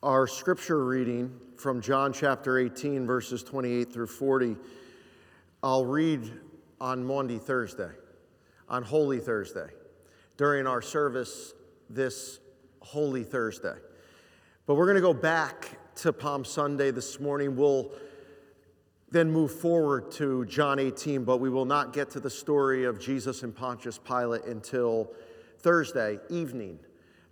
Our scripture reading from John chapter 18, verses 28 through 40, I'll read on Maundy Thursday, on Holy Thursday, during our service this Holy Thursday. But we're going to go back to Palm Sunday this morning. We'll then move forward to John 18, but we will not get to the story of Jesus and Pontius Pilate until Thursday evening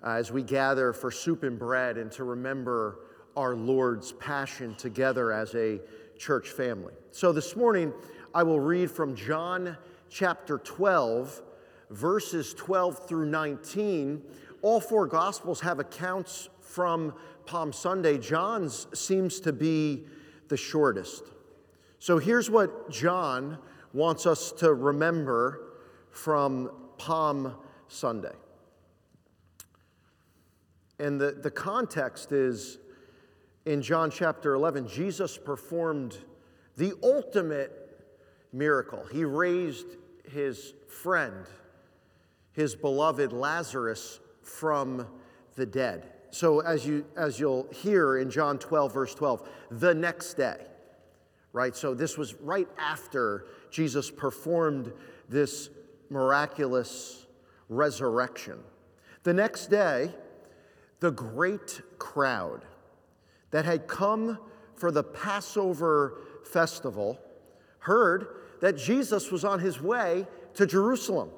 uh, as we gather for soup and bread and to remember our Lord's passion together as a church family. So this morning, I will read from John chapter 12, verses 12 through 19. All four Gospels have accounts from Palm Sunday. John's seems to be the shortest. So here's what John wants us to remember from Palm Sunday. And the, the context is in John chapter 11, Jesus performed the ultimate miracle. He raised his friend, his beloved Lazarus, from the dead. So, as, you, as you'll hear in John 12, verse 12, the next day, right? So, this was right after Jesus performed this miraculous resurrection. The next day, the great crowd that had come for the Passover festival heard that Jesus was on his way to Jerusalem.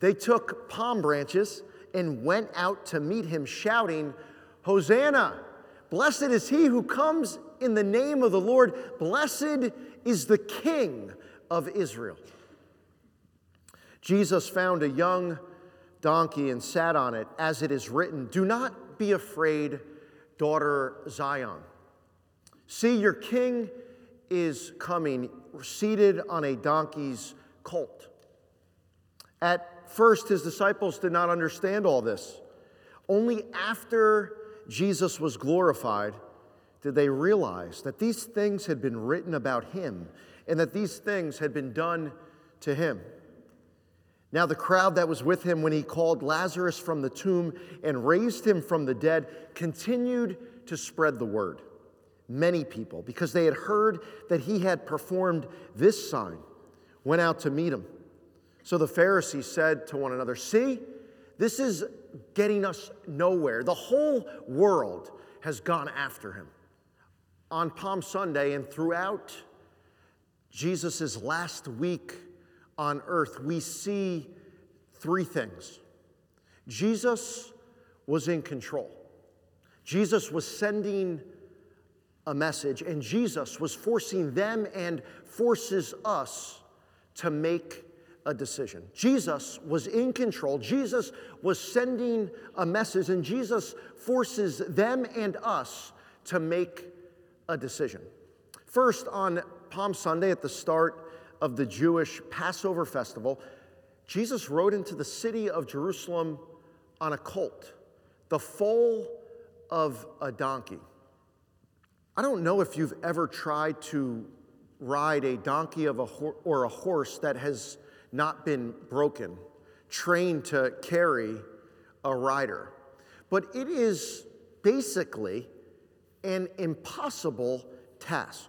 They took palm branches and went out to meet him, shouting, Hosanna! Blessed is he who comes in the name of the Lord. Blessed is the King of Israel. Jesus found a young donkey and sat on it, as it is written, Do not be afraid, daughter Zion. See, your king is coming, seated on a donkey's colt. At first, his disciples did not understand all this. Only after Jesus was glorified did they realize that these things had been written about him and that these things had been done to him. Now, the crowd that was with him when he called Lazarus from the tomb and raised him from the dead continued to spread the word. Many people, because they had heard that he had performed this sign, went out to meet him. So the Pharisees said to one another, See, this is getting us nowhere. The whole world has gone after him. On Palm Sunday and throughout Jesus' last week on earth, we see three things Jesus was in control, Jesus was sending a message, and Jesus was forcing them and forces us to make a decision. Jesus was in control. Jesus was sending a message, and Jesus forces them and us to make a decision. First, on Palm Sunday at the start of the Jewish Passover festival, Jesus rode into the city of Jerusalem on a colt, the foal of a donkey. I don't know if you've ever tried to ride a donkey of a ho- or a horse that has not been broken, trained to carry a rider. But it is basically an impossible task.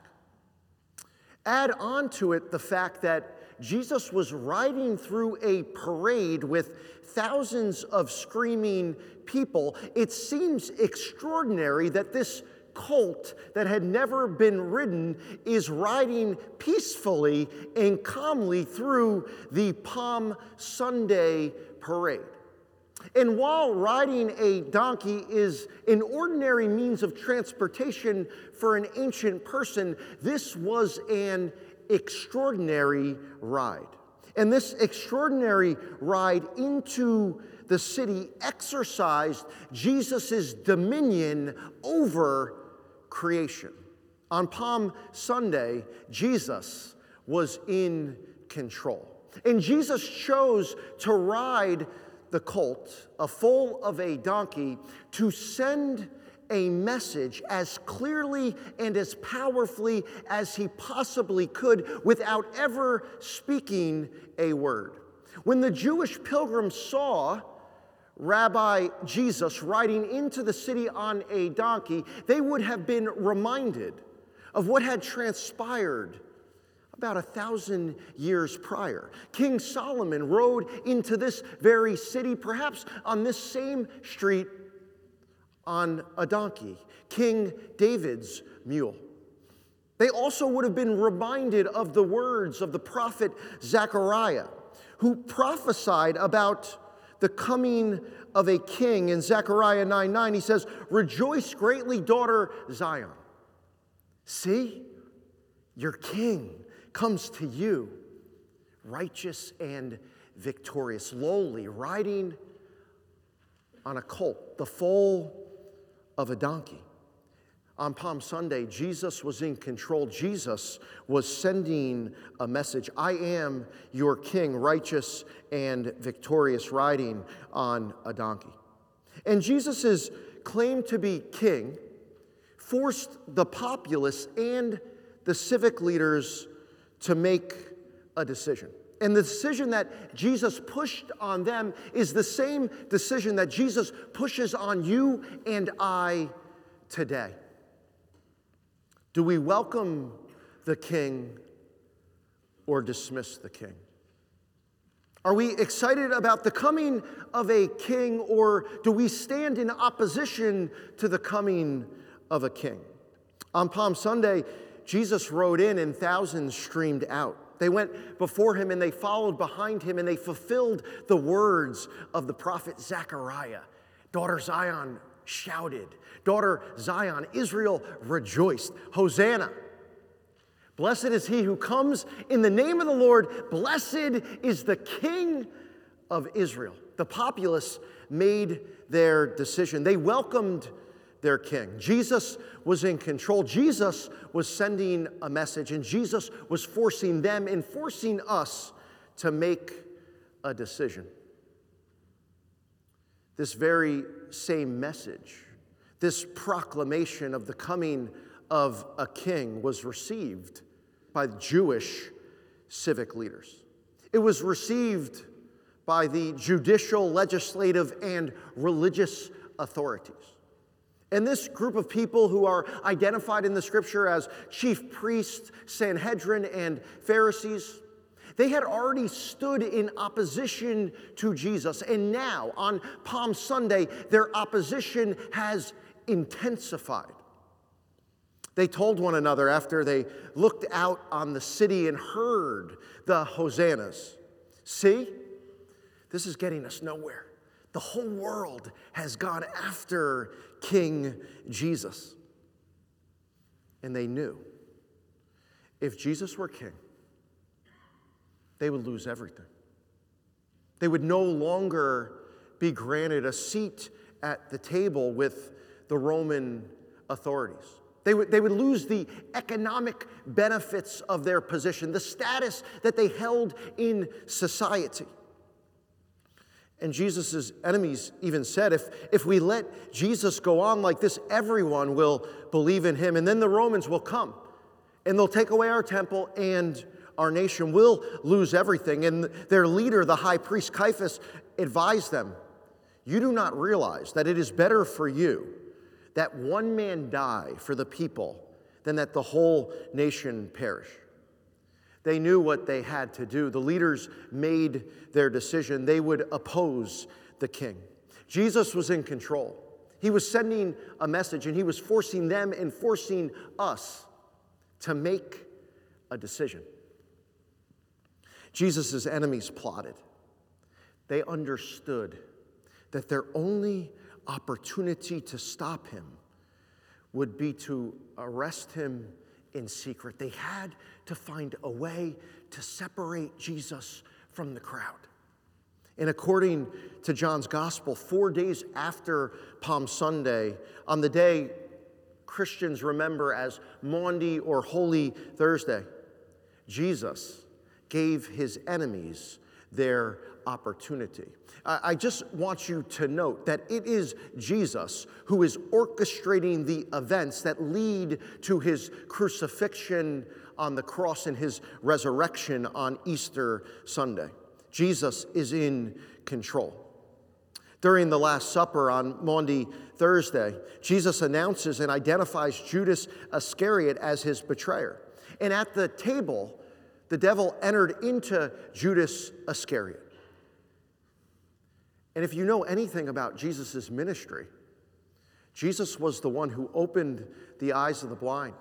Add on to it the fact that Jesus was riding through a parade with thousands of screaming people. It seems extraordinary that this colt that had never been ridden is riding peacefully and calmly through the Palm Sunday parade. And while riding a donkey is an ordinary means of transportation for an ancient person, this was an extraordinary ride. And this extraordinary ride into the city exercised Jesus' dominion over creation. On Palm Sunday, Jesus was in control. And Jesus chose to ride the colt, a foal of a donkey, to send a message as clearly and as powerfully as he possibly could without ever speaking a word. When the Jewish pilgrims saw Rabbi Jesus riding into the city on a donkey, they would have been reminded of what had transpired about a thousand years prior. King Solomon rode into this very city, perhaps on this same street, on a donkey, King David's mule. They also would have been reminded of the words of the prophet Zechariah, who prophesied about the coming of a king. In Zechariah 9 9, he says, Rejoice greatly, daughter Zion. See, your king comes to you, righteous and victorious, lowly, riding on a colt, the foal of a donkey. On Palm Sunday, Jesus was in control. Jesus was sending a message I am your king, righteous and victorious, riding on a donkey. And Jesus' claim to be king forced the populace and the civic leaders to make a decision. And the decision that Jesus pushed on them is the same decision that Jesus pushes on you and I today. Do we welcome the king or dismiss the king? Are we excited about the coming of a king or do we stand in opposition to the coming of a king? On Palm Sunday, Jesus rode in and thousands streamed out. They went before him and they followed behind him and they fulfilled the words of the prophet Zechariah. Daughter Zion shouted. Daughter Zion, Israel rejoiced. Hosanna. Blessed is he who comes in the name of the Lord. Blessed is the King of Israel. The populace made their decision. They welcomed their king. Jesus was in control. Jesus was sending a message, and Jesus was forcing them and forcing us to make a decision. This very same message, this proclamation of the coming of a king, was received by Jewish civic leaders. It was received by the judicial, legislative, and religious authorities. And this group of people who are identified in the scripture as chief priests, Sanhedrin, and Pharisees, they had already stood in opposition to Jesus. And now, on Palm Sunday, their opposition has intensified. They told one another after they looked out on the city and heard the hosannas See, this is getting us nowhere. The whole world has gone after King Jesus. And they knew if Jesus were king, they would lose everything. They would no longer be granted a seat at the table with the Roman authorities. They would, they would lose the economic benefits of their position, the status that they held in society. And Jesus' enemies even said, if, if we let Jesus go on like this, everyone will believe in him. And then the Romans will come and they'll take away our temple and our nation will lose everything. And their leader, the high priest Caiaphas, advised them You do not realize that it is better for you that one man die for the people than that the whole nation perish. They knew what they had to do. The leaders made their decision. They would oppose the king. Jesus was in control. He was sending a message and he was forcing them and forcing us to make a decision. Jesus' enemies plotted. They understood that their only opportunity to stop him would be to arrest him in secret. They had to find a way to separate Jesus from the crowd. And according to John's gospel, four days after Palm Sunday, on the day Christians remember as Maundy or Holy Thursday, Jesus gave his enemies their opportunity. I just want you to note that it is Jesus who is orchestrating the events that lead to his crucifixion on the cross and his resurrection on Easter Sunday. Jesus is in control. During the Last Supper on Maundy Thursday, Jesus announces and identifies Judas Iscariot as his betrayer. And at the table, the devil entered into Judas Iscariot. And if you know anything about Jesus' ministry, Jesus was the one who opened the eyes of the blind,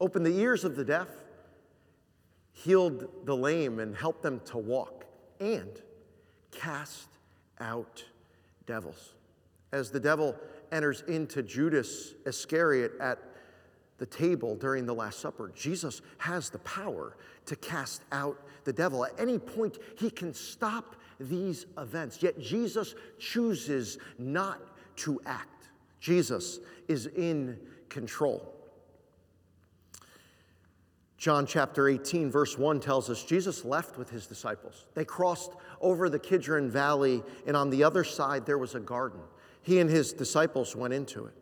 opened the ears of the deaf, healed the lame, and helped them to walk, and cast out devils. As the devil enters into Judas Iscariot at the table during the Last Supper, Jesus has the power to cast out the devil. At any point, he can stop these events. Yet Jesus chooses not to act. Jesus is in control. John chapter 18, verse 1 tells us Jesus left with his disciples. They crossed over the Kidron Valley, and on the other side there was a garden. He and his disciples went into it.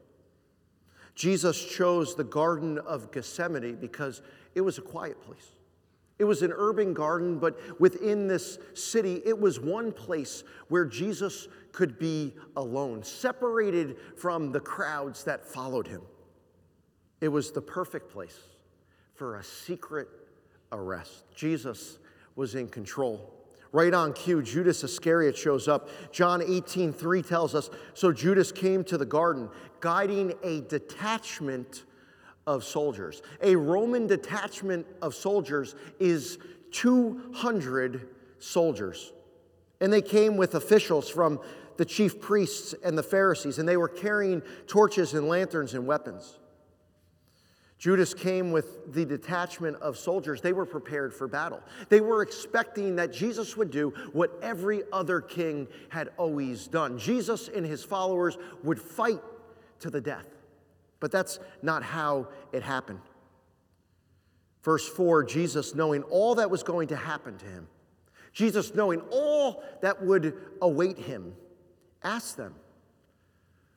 Jesus chose the Garden of Gethsemane because it was a quiet place. It was an urban garden, but within this city, it was one place where Jesus could be alone, separated from the crowds that followed him. It was the perfect place for a secret arrest. Jesus was in control. Right on cue, Judas Iscariot shows up. John 18, 3 tells us So Judas came to the garden, guiding a detachment of soldiers. A Roman detachment of soldiers is 200 soldiers. And they came with officials from the chief priests and the Pharisees, and they were carrying torches and lanterns and weapons. Judas came with the detachment of soldiers. They were prepared for battle. They were expecting that Jesus would do what every other king had always done. Jesus and his followers would fight to the death. But that's not how it happened. Verse 4 Jesus, knowing all that was going to happen to him, Jesus, knowing all that would await him, asked them,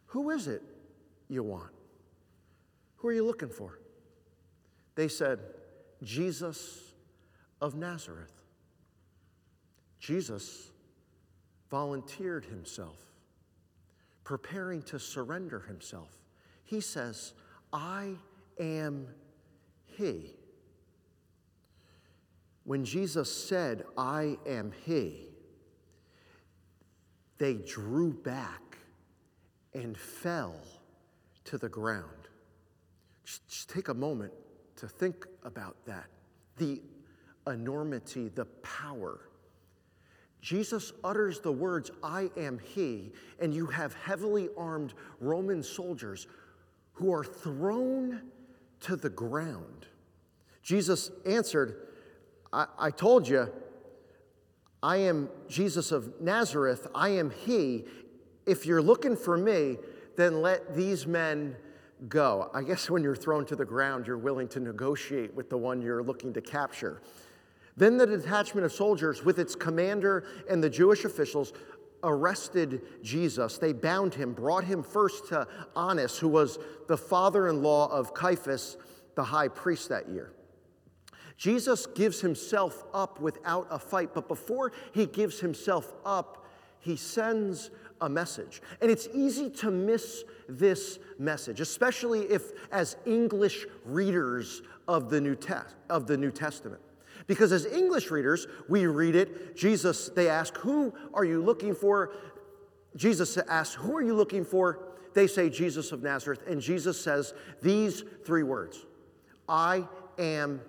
Who is it you want? Who are you looking for? They said, Jesus of Nazareth. Jesus volunteered himself, preparing to surrender himself he says, I am He. When Jesus said, I am He, they drew back and fell to the ground. Just, take a moment to think about that. The enormity, the power. Jesus utters the words, I am He, and you have heavily armed Roman soldiers who are thrown to the ground. Jesus answered, I, I told you, I am Jesus of Nazareth, I am He. If you're looking for me, then let these men go. I guess when you're thrown to the ground, you're willing to negotiate with the one you're looking to capture. Then the detachment of soldiers, with its commander and the Jewish officials, arrested Jesus, they bound him, brought him first to Annas, who was the father in law of Caiaphas, the high priest that year. Jesus gives himself up without a fight, but before he gives himself up, he sends a message. And it's easy to miss this message, especially if, as English readers of the New, Te- of the New Testament. Because as English readers, we read it. Jesus, they ask, Who are you looking for? Jesus asks, Who are you looking for? They say, Jesus of Nazareth. And Jesus says these three words I am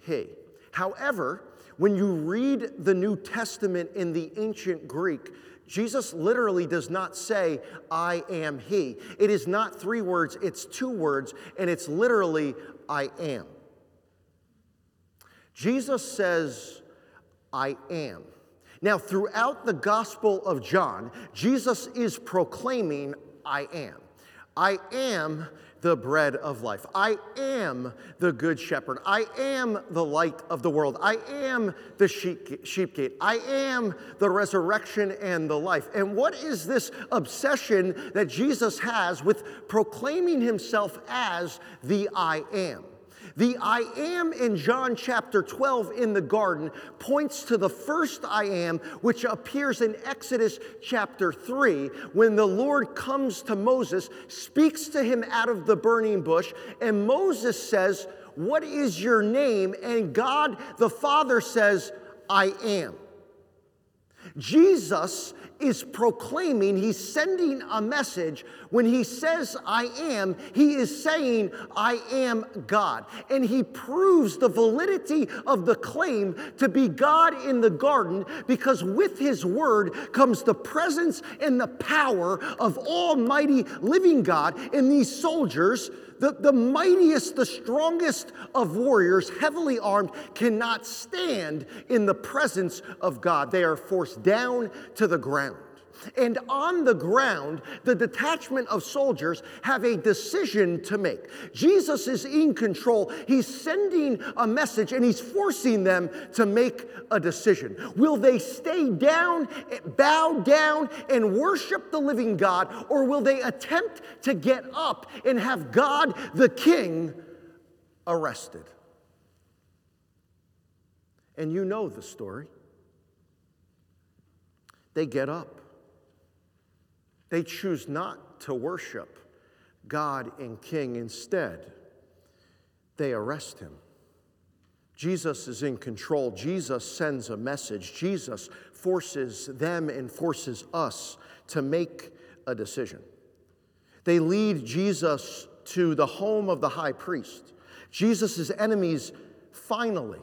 He. However, when you read the New Testament in the ancient Greek, Jesus literally does not say, I am He. It is not three words, it's two words, and it's literally, I am. Jesus says, I am. Now, throughout the Gospel of John, Jesus is proclaiming, I am. I am the bread of life. I am the good shepherd. I am the light of the world. I am the sheep, sheep gate. I am the resurrection and the life. And what is this obsession that Jesus has with proclaiming himself as the I am? The I am in John chapter 12 in the garden points to the first I am, which appears in Exodus chapter 3, when the Lord comes to Moses, speaks to him out of the burning bush, and Moses says, What is your name? And God the Father says, I am. Jesus is proclaiming, he's sending a message. When he says, I am, he is saying, I am God. And he proves the validity of the claim to be God in the garden because with his word comes the presence and the power of Almighty living God. And these soldiers, the, the mightiest, the strongest of warriors, heavily armed, cannot stand in the presence of God. They are forced down to the ground. And on the ground, the detachment of soldiers have a decision to make. Jesus is in control. He's sending a message and he's forcing them to make a decision. Will they stay down, bow down, and worship the living God, or will they attempt to get up and have God the King arrested? And you know the story. They get up. They choose not to worship God and King. Instead, they arrest him. Jesus is in control. Jesus sends a message. Jesus forces them and forces us to make a decision. They lead Jesus to the home of the high priest. Jesus' enemies finally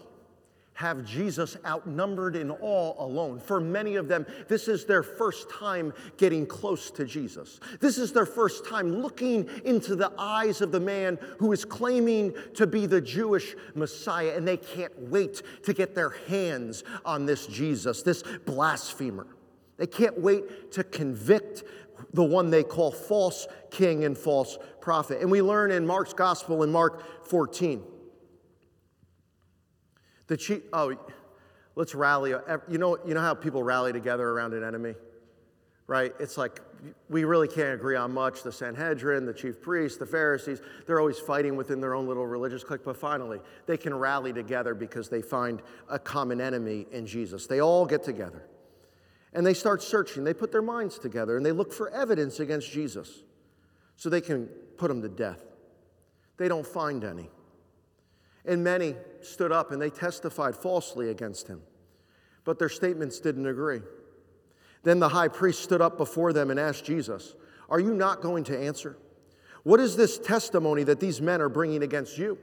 have Jesus outnumbered in all alone. For many of them, this is their first time getting close to Jesus. This is their first time looking into the eyes of the man who is claiming to be the Jewish Messiah, and they can't wait to get their hands on this Jesus, this blasphemer. They can't wait to convict the one they call false king and false prophet. And we learn in Mark's gospel in Mark 14 the chief, oh, let's rally. You know, you know how people rally together around an enemy? Right? It's like we really can't agree on much. The Sanhedrin, the chief priests, the Pharisees, they're always fighting within their own little religious clique, but finally, they can rally together because they find a common enemy in Jesus. They all get together and they start searching. They put their minds together and they look for evidence against Jesus so they can put him to death. They don't find any. And many stood up and they testified falsely against him. But their statements didn't agree. Then the high priest stood up before them and asked Jesus, Are you not going to answer? What is this testimony that these men are bringing against you?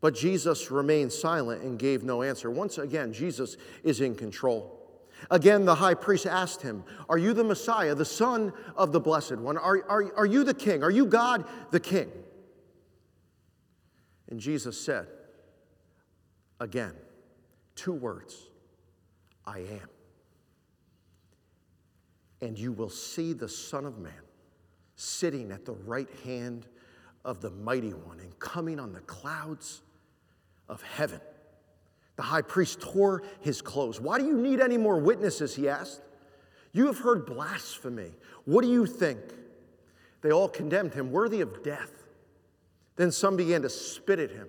But Jesus remained silent and gave no answer. Once again, Jesus is in control. Again, the high priest asked him, Are you the Messiah, the Son of the Blessed One? Are, are, are you the King? Are you God the King? And Jesus said, again, two words I am. And you will see the Son of Man sitting at the right hand of the Mighty One and coming on the clouds of heaven. The high priest tore his clothes. Why do you need any more witnesses? He asked. You have heard blasphemy. What do you think? They all condemned him, worthy of death. Then some began to spit at him.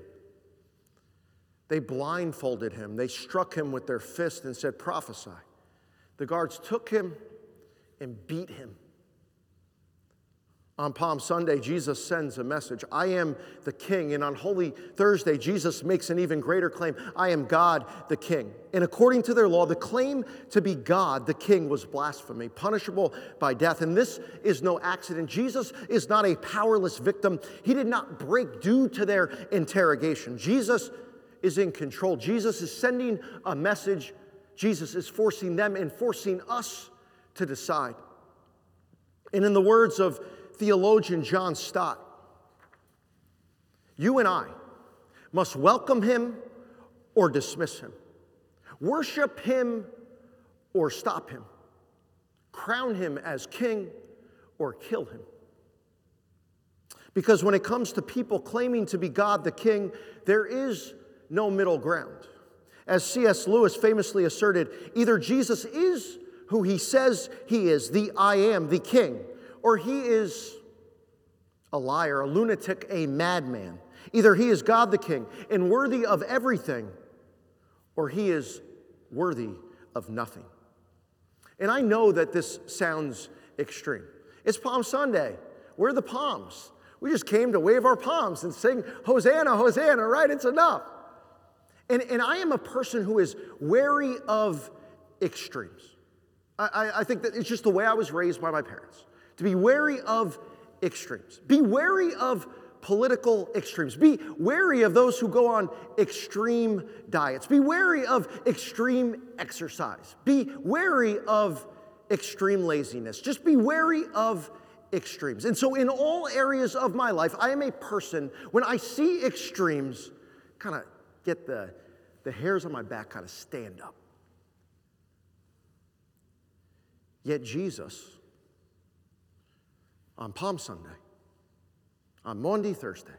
They blindfolded him. They struck him with their fist and said, Prophesy. The guards took him and beat him. On Palm Sunday, Jesus sends a message I am the King. And on Holy Thursday, Jesus makes an even greater claim I am God the King. And according to their law, the claim to be God the King was blasphemy, punishable by death. And this is no accident. Jesus is not a powerless victim, he did not break due to their interrogation. Jesus is in control. Jesus is sending a message, Jesus is forcing them and forcing us to decide. And in the words of theologian John Stott. You and I must welcome him or dismiss him, worship him or stop him, crown him as king or kill him. Because when it comes to people claiming to be God the King, there is no middle ground. As C.S. Lewis famously asserted, either Jesus is who he says he is, the I am, the King, or he is a liar, a lunatic, a madman. Either he is God the King and worthy of everything, or he is worthy of nothing. And I know that this sounds extreme. It's Palm Sunday. We're the palms? We just came to wave our palms and sing, Hosanna, Hosanna, right? It's enough. And, and I am a person who is wary of extremes. I, I, I think that it's just the way I was raised by my parents to be wary of extremes. Be wary of political extremes. Be wary of those who go on extreme diets. Be wary of extreme exercise. Be wary of extreme laziness. Just be wary of extremes. And so, in all areas of my life, I am a person, when I see extremes, kind of get the, the hairs on my back kind of stand up. Yet, Jesus, on Palm Sunday, on Maundy Thursday,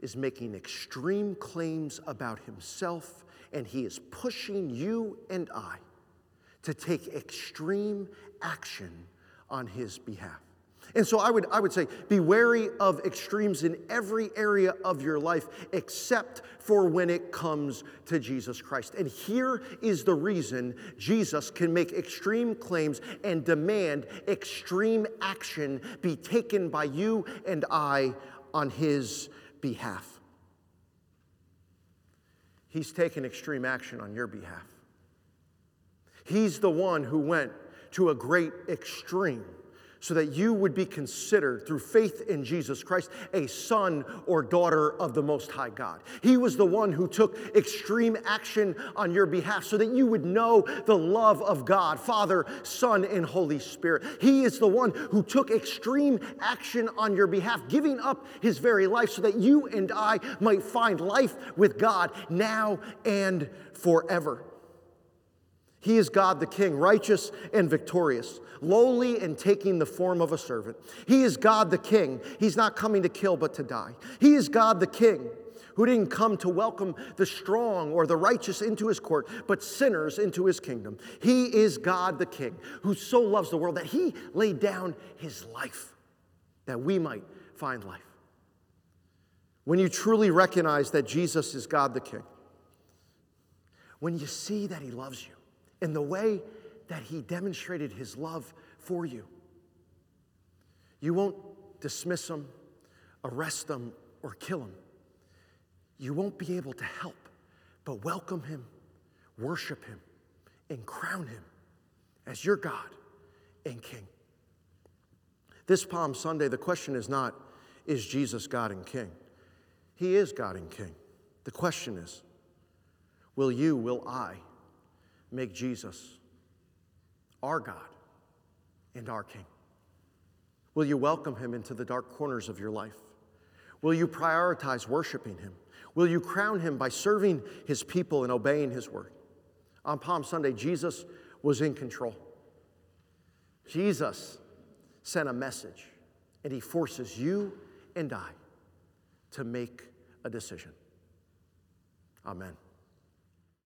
is making extreme claims about himself, and he is pushing you and I to take extreme action on his behalf. And so I would, I would say be wary of extremes in every area of your life except for when it comes to Jesus Christ. And here is the reason Jesus can make extreme claims and demand extreme action be taken by you and I on his behalf. He's taken extreme action on your behalf. He's the one who went to a great extreme so that you would be considered through faith in Jesus Christ a son or daughter of the Most High God. He was the one who took extreme action on your behalf so that you would know the love of God, Father, Son, and Holy Spirit. He is the one who took extreme action on your behalf, giving up his very life so that you and I might find life with God now and forever. He is God the King, righteous and victorious, lowly and taking the form of a servant. He is God the King. He's not coming to kill, but to die. He is God the King who didn't come to welcome the strong or the righteous into his court, but sinners into his kingdom. He is God the King who so loves the world that he laid down his life that we might find life. When you truly recognize that Jesus is God the King, when you see that he loves you, in the way that he demonstrated his love for you. You won't dismiss him, arrest him, or kill him. You won't be able to help but welcome him, worship him, and crown him as your God and King. This Palm Sunday, the question is not, is Jesus God and King? He is God and King. The question is, will you, will I, make Jesus our God and our King? Will you welcome him into the dark corners of your life? Will you prioritize worshiping him? Will you crown him by serving his people and obeying his word? On Palm Sunday, Jesus was in control. Jesus sent a message, and he forces you and I to make a decision. Amen.